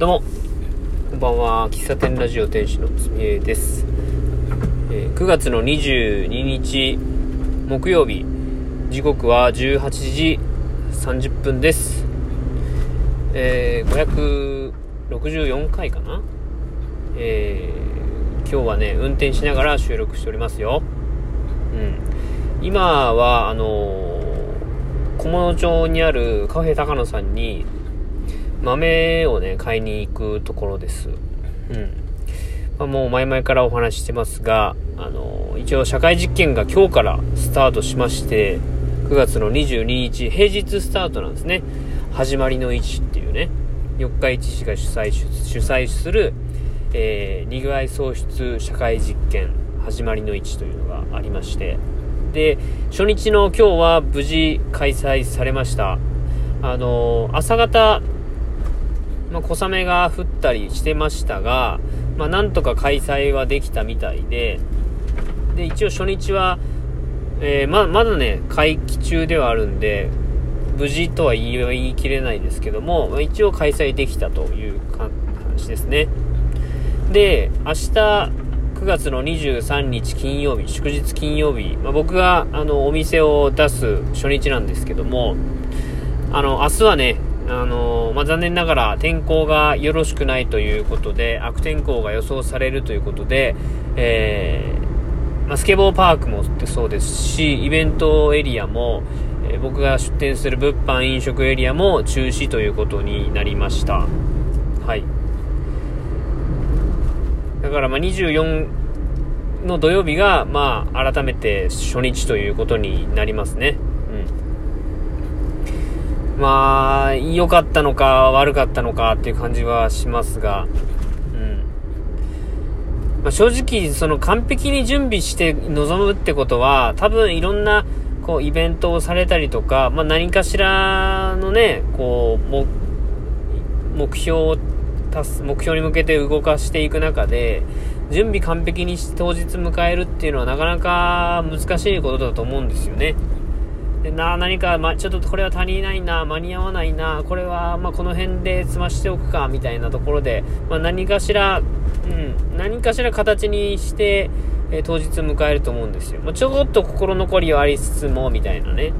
どうも、こんばんは。喫茶店ラジオ店主のつみえです、えー、9月の22日、木曜日、時刻は18時30分です。えー、564回かなえー、今日はね、運転しながら収録しておりますよ。うん。今は、あのー、小物町にあるカフェ高野さんに豆をね、買いに行くところです。うん。まあ、もう前々からお話ししてますが、あの、一応社会実験が今日からスタートしまして、9月の22日、平日スタートなんですね。始まりの位置っていうね、四日市市が主催主催する、えー、にぐわい喪失社会実験始まりの位置というのがありまして、で、初日の今日は無事開催されました。あの、朝方、ま、小雨が降ったりしてましたが、まあ、なんとか開催はできたみたいで、で、一応初日は、えー、ま、まだね、会期中ではあるんで、無事とは言い言い切れないですけども、まあ、一応開催できたという話ですね。で、明日、9月の23日金曜日、祝日金曜日、まあ、僕があのお店を出す初日なんですけども、あの、明日はね、あのまあ、残念ながら天候がよろしくないということで、悪天候が予想されるということで、えー、まあ、スケボーパークもそうですし、イベントエリアも、えー、僕が出店する物販飲食エリアも中止ということになりました。はい。だからま24の土曜日が、まあ、改めて初日ということになりますね。まあ、良かったのか悪かったのかっていう感じはしますが、うん。まあ、正直、その完璧に準備して臨むってことは、多分いろんな、こう、イベントをされたりとか、まあ、何かしらのね、こう、目標を達す、目標に向けて動かしていく中で、準備完璧にして当日迎えるっていうのはなかなか難しいことだと思うんですよね。でな何か、ま、ちょっとこれは足りないな、間に合わないな、これは、まこの辺で済ましておくか、みたいなところで、まあ何かしら、うん、何かしら形にして、え当日迎えると思うんですよ。まあちょっと心残りはありつつも、みたいなね。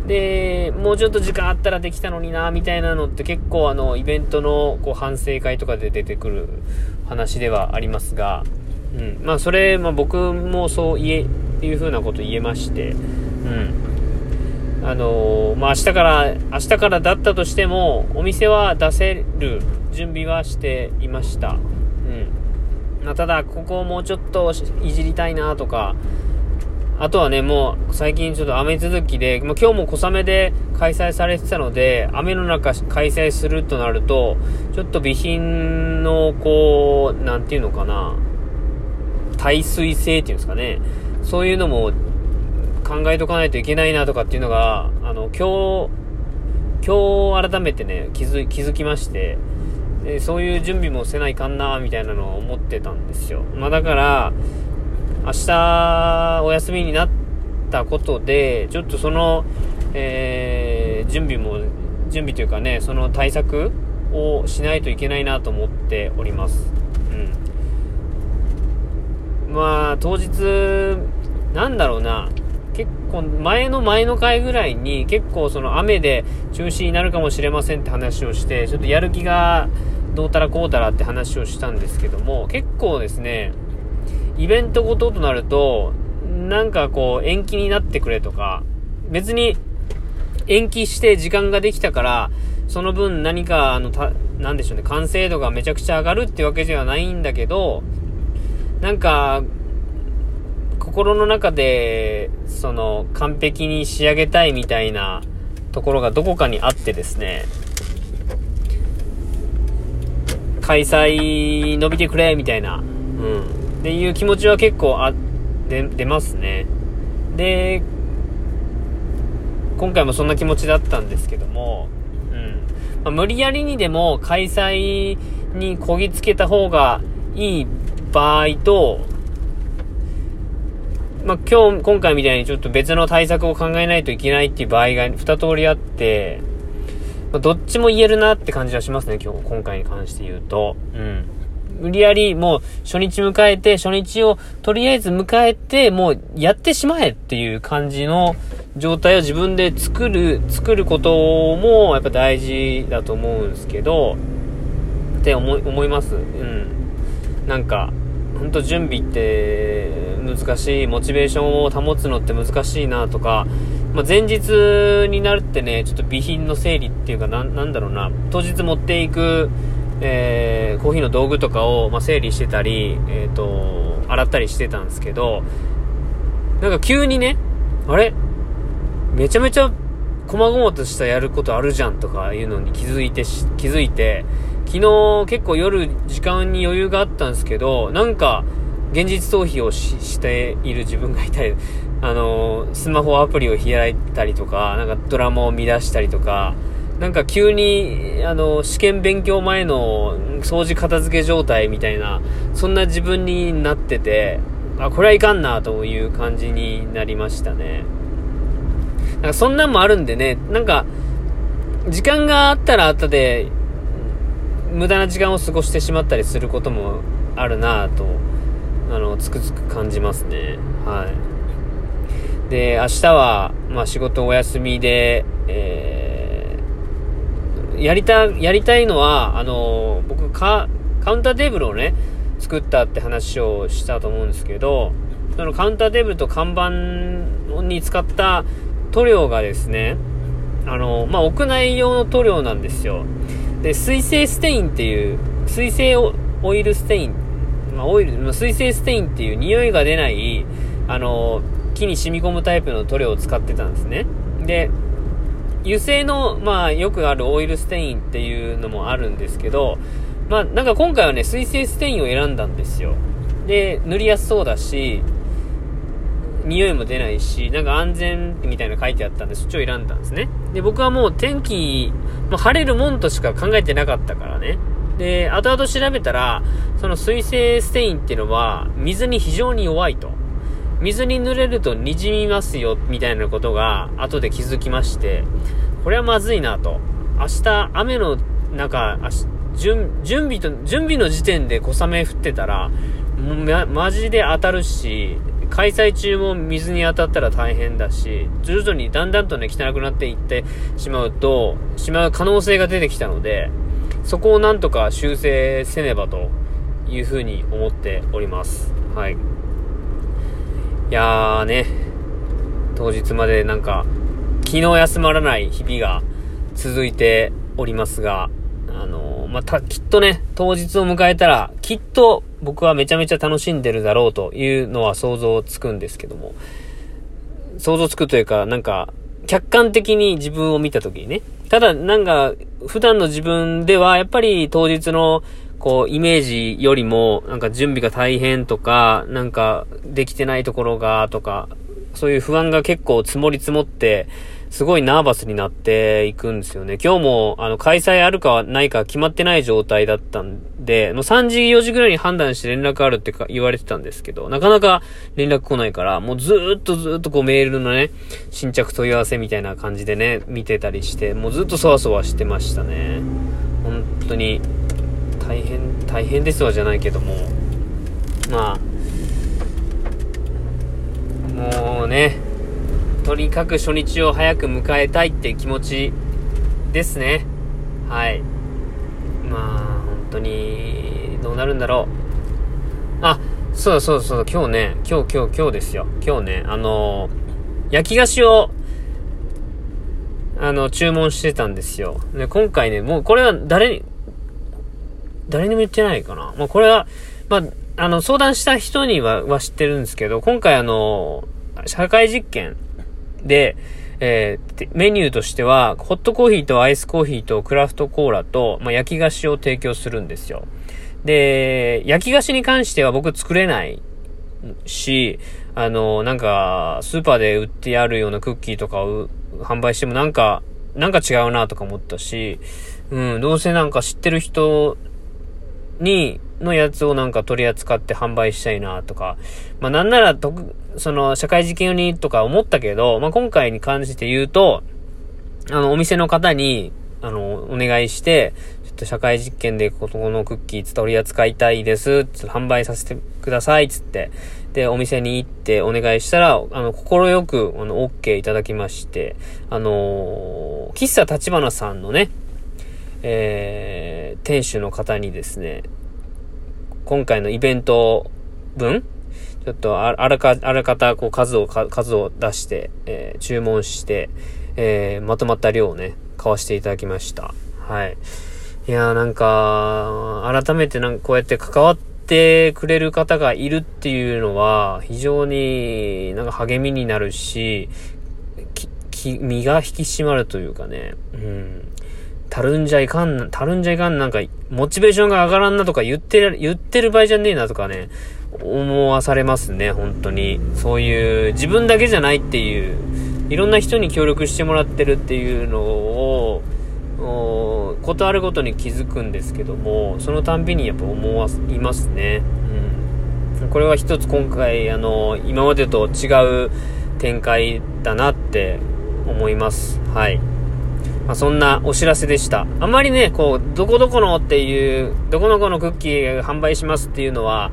うん。で、もうちょっと時間あったらできたのにな、みたいなのって結構あの、イベントのこう反省会とかで出てくる話ではありますが、うん。まあそれ、まあ僕もそう言え、っていう風なこと言えまして、うん。あのー、まあ、明日から、明日からだったとしても、お店は出せる準備はしていました。うん。まあ、ただ、ここをもうちょっといじりたいなとか、あとはね、もう最近ちょっと雨続きで、まあ、今日も小雨で開催されてたので、雨の中開催するとなると、ちょっと備品のこう、なんていうのかな、耐水性っていうんですかね、そういうのも考えとかないといけないなとかっていうのが、あの、今日、今日改めてね、気づ、気づきまして、でそういう準備もせないかんな、みたいなのを思ってたんですよ。まあだから、明日お休みになったことで、ちょっとその、えー、準備も、準備というかね、その対策をしないといけないなと思っております。うん。まあ、当日、なんだろうな、結構前の前の回ぐらいに結構その雨で中止になるかもしれませんって話をして、ちょっとやる気がどうたらこうたらって話をしたんですけども、結構ですね、イベントごととなると、なんかこう延期になってくれとか、別に延期して時間ができたから、その分何か、あの、た、なでしょうね、完成度がめちゃくちゃ上がるってわけではないんだけど、なんか、心の中で、その、完璧に仕上げたいみたいなところがどこかにあってですね、開催伸びてくれみたいな、うん。っていう気持ちは結構あ、で、出ますね。で、今回もそんな気持ちだったんですけども、うん。まあ、無理やりにでも開催にこぎつけた方がいい場合と、まあ、今日、今回みたいにちょっと別の対策を考えないといけないっていう場合が2通りあって、まあ、どっちも言えるなって感じはしますね、今日、今回に関して言うと。うん。無理やりもう初日迎えて、初日をとりあえず迎えて、もうやってしまえっていう感じの状態を自分で作る、作ることもやっぱ大事だと思うんですけど、って思い、思います。うん。なんか、ほんと準備って難しい、モチベーションを保つのって難しいなとか、まあ、前日になるってね、ちょっと備品の整理っていうか、ななんだろうな、当日持っていく、えー、コーヒーの道具とかを、まあ、整理してたり、えっ、ー、と、洗ったりしてたんですけど、なんか急にね、あれ？めちゃめちゃ、細々としたやることあるじゃんとかいうのに気づいて気づいて、昨日結構夜時間に余裕があったんですけど、なんか、現実逃避をしている自分がいたり、あの、スマホアプリを開いたりとか、なんかドラマを見出したりとか、なんか急に、あの、試験勉強前の掃除片付け状態みたいな、そんな自分になってて、あ、これはいかんなという感じになりましたね。なんかそんなんもあるんでね、なんか、時間があったらあったで、無駄な時間を過ごしてしまったりすることもあるなと、あの、つくづく感じますね。はい。で、明日は、まあ、仕事お休みで、えー、やりた、やりたいのは、あの、僕、カ、カウンターテーブルをね、作ったって話をしたと思うんですけど、そのカウンターテーブルと看板に使った塗料がですね、あの、まあ、屋内用の塗料なんですよ。で、水性ステインっていう、水性オイルステイン、まあ、オイル、まあ、水性ステインっていう匂いが出ない、あの、木に染み込むタイプの塗料を使ってたんですね。で、油性の、まあ、よくあるオイルステインっていうのもあるんですけど、まあ、なんか今回はね、水性ステインを選んだんですよ。で、塗りやすそうだし、匂いも出ないし、なんか安全みたいな書いてあったんで、そっちを選んだんですね。で、僕はもう天気、まあ、晴れるもんとしか考えてなかったからね。で、後々調べたら、その水性ステインっていうのは、水に非常に弱いと。水に濡れると滲みますよ、みたいなことが後で気づきまして、これはまずいなと。明日、雨の中、準準備と、準備の時点で小雨降ってたら、ま、マジで当たるし、開催中も水に当たったら大変だし、徐々にだんだんとね、汚くなっていってしまうと、しまう可能性が出てきたので、そこをなんとか修正せねばというふうに思っております。はい。いやーね、当日までなんか、気の休まらない日々が続いておりますが、あのー、また、きっとね、当日を迎えたら、きっと僕はめちゃめちゃ楽しんでるだろうというのは想像つくんですけども、想像つくというか、なんか、客観的に自分を見たときにね、ただ、なんか、普段の自分では、やっぱり当日のこう、イメージよりも、なんか準備が大変とか、なんかできてないところが、とか、そういう不安が結構積もり積もって、すごいナーバスになっていくんですよね。今日も、あの、開催あるかないか決まってない状態だったんで、もう3時、4時ぐらいに判断して連絡あるってか言われてたんですけど、なかなか連絡来ないから、もうずーっとずーっとこうメールのね、新着問い合わせみたいな感じでね、見てたりして、もうずっとそわそわしてましたね。本当に、大変、大変ですわじゃないけども、まあ、もうね、とにかく初日を早く迎えたいって気持ちですね。はい。まあ、本当に、どうなるんだろう。あ、そうそうそう、今日ね、今日今日今日ですよ。今日ね、あの焼き菓子を、あの、注文してたんですよ。で、今回ね、もうこれは誰に、誰にも言ってないかな。まあ、これは、まあ、あの、相談した人には、は知ってるんですけど、今回あの、社会実験で、えー、メニューとしては、ホットコーヒーとアイスコーヒーとクラフトコーラと、まあ、焼き菓子を提供するんですよ。で、焼き菓子に関しては僕作れないし、あの、なんか、スーパーで売ってあるようなクッキーとかを販売してもなんか、なんか違うなとか思ったし、うん、どうせなんか知ってる人に、のやつをなんか取り扱って販売したいなとか、まあなんならとその社会実験用にとか思ったけど、まあ今回に関して言うと、あのお店の方に、あの、お願いして、ちょっと社会実験でこのクッキー取り扱いたいです。つ販売させてください。つって。で、お店に行ってお願いしたら、あの、心よく、あの、OK いただきまして、あのー、喫茶立花さんのね、えー、店主の方にですね、今回のイベント分ちょっとあらか、あらかた、こう、数を、数を出して、えー、注文して、えー、まとまった量をね、買わせていただきました。はい。いやーなんか、改めてなんかこうやって関わってくれる方がいるっていうのは、非常になんか励みになるし、身が引き締まるというかね、うん。たるんじゃいかん、たるんじゃいかん、なんか、モチベーションが上がらんなとか言ってる、言ってる場合じゃねえなとかね、思わされますね、本当に。そういう、自分だけじゃないっていう、いろんな人に協力してもらってるっていうのを、ことあるごとに気づくんですけども、そのたんびにやっぱ思わいますね。うん。これは一つ今回、あの、今までと違う展開だなって思います。はい。まあ、そんなお知らせでした。あんまりね、こう、どこどこのっていう、どこどこのクッキー販売しますっていうのは、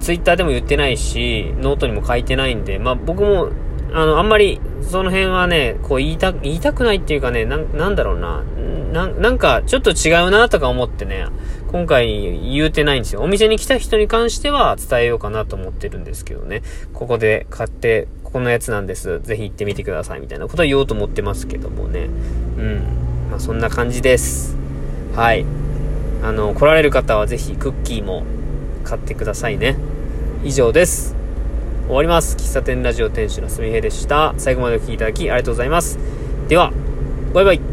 ツイッターでも言ってないし、ノートにも書いてないんで、まあ僕も、あの、あんまり、その辺はね、こう言いた、言いたくないっていうかね、な、なんだろうな。な、なんか、ちょっと違うなとか思ってね、今回言うてないんですよ。お店に来た人に関しては伝えようかなと思ってるんですけどね。ここで買って、このやつなんです。ぜひ行ってみてください。みたいなことは言おうと思ってますけどもね。うん。まあそんな感じです。はい。あの、来られる方はぜひクッキーも買ってくださいね。以上です。終わります。喫茶店ラジオ店主のすみへでした。最後までお聴きいただきありがとうございます。では、バイバイ。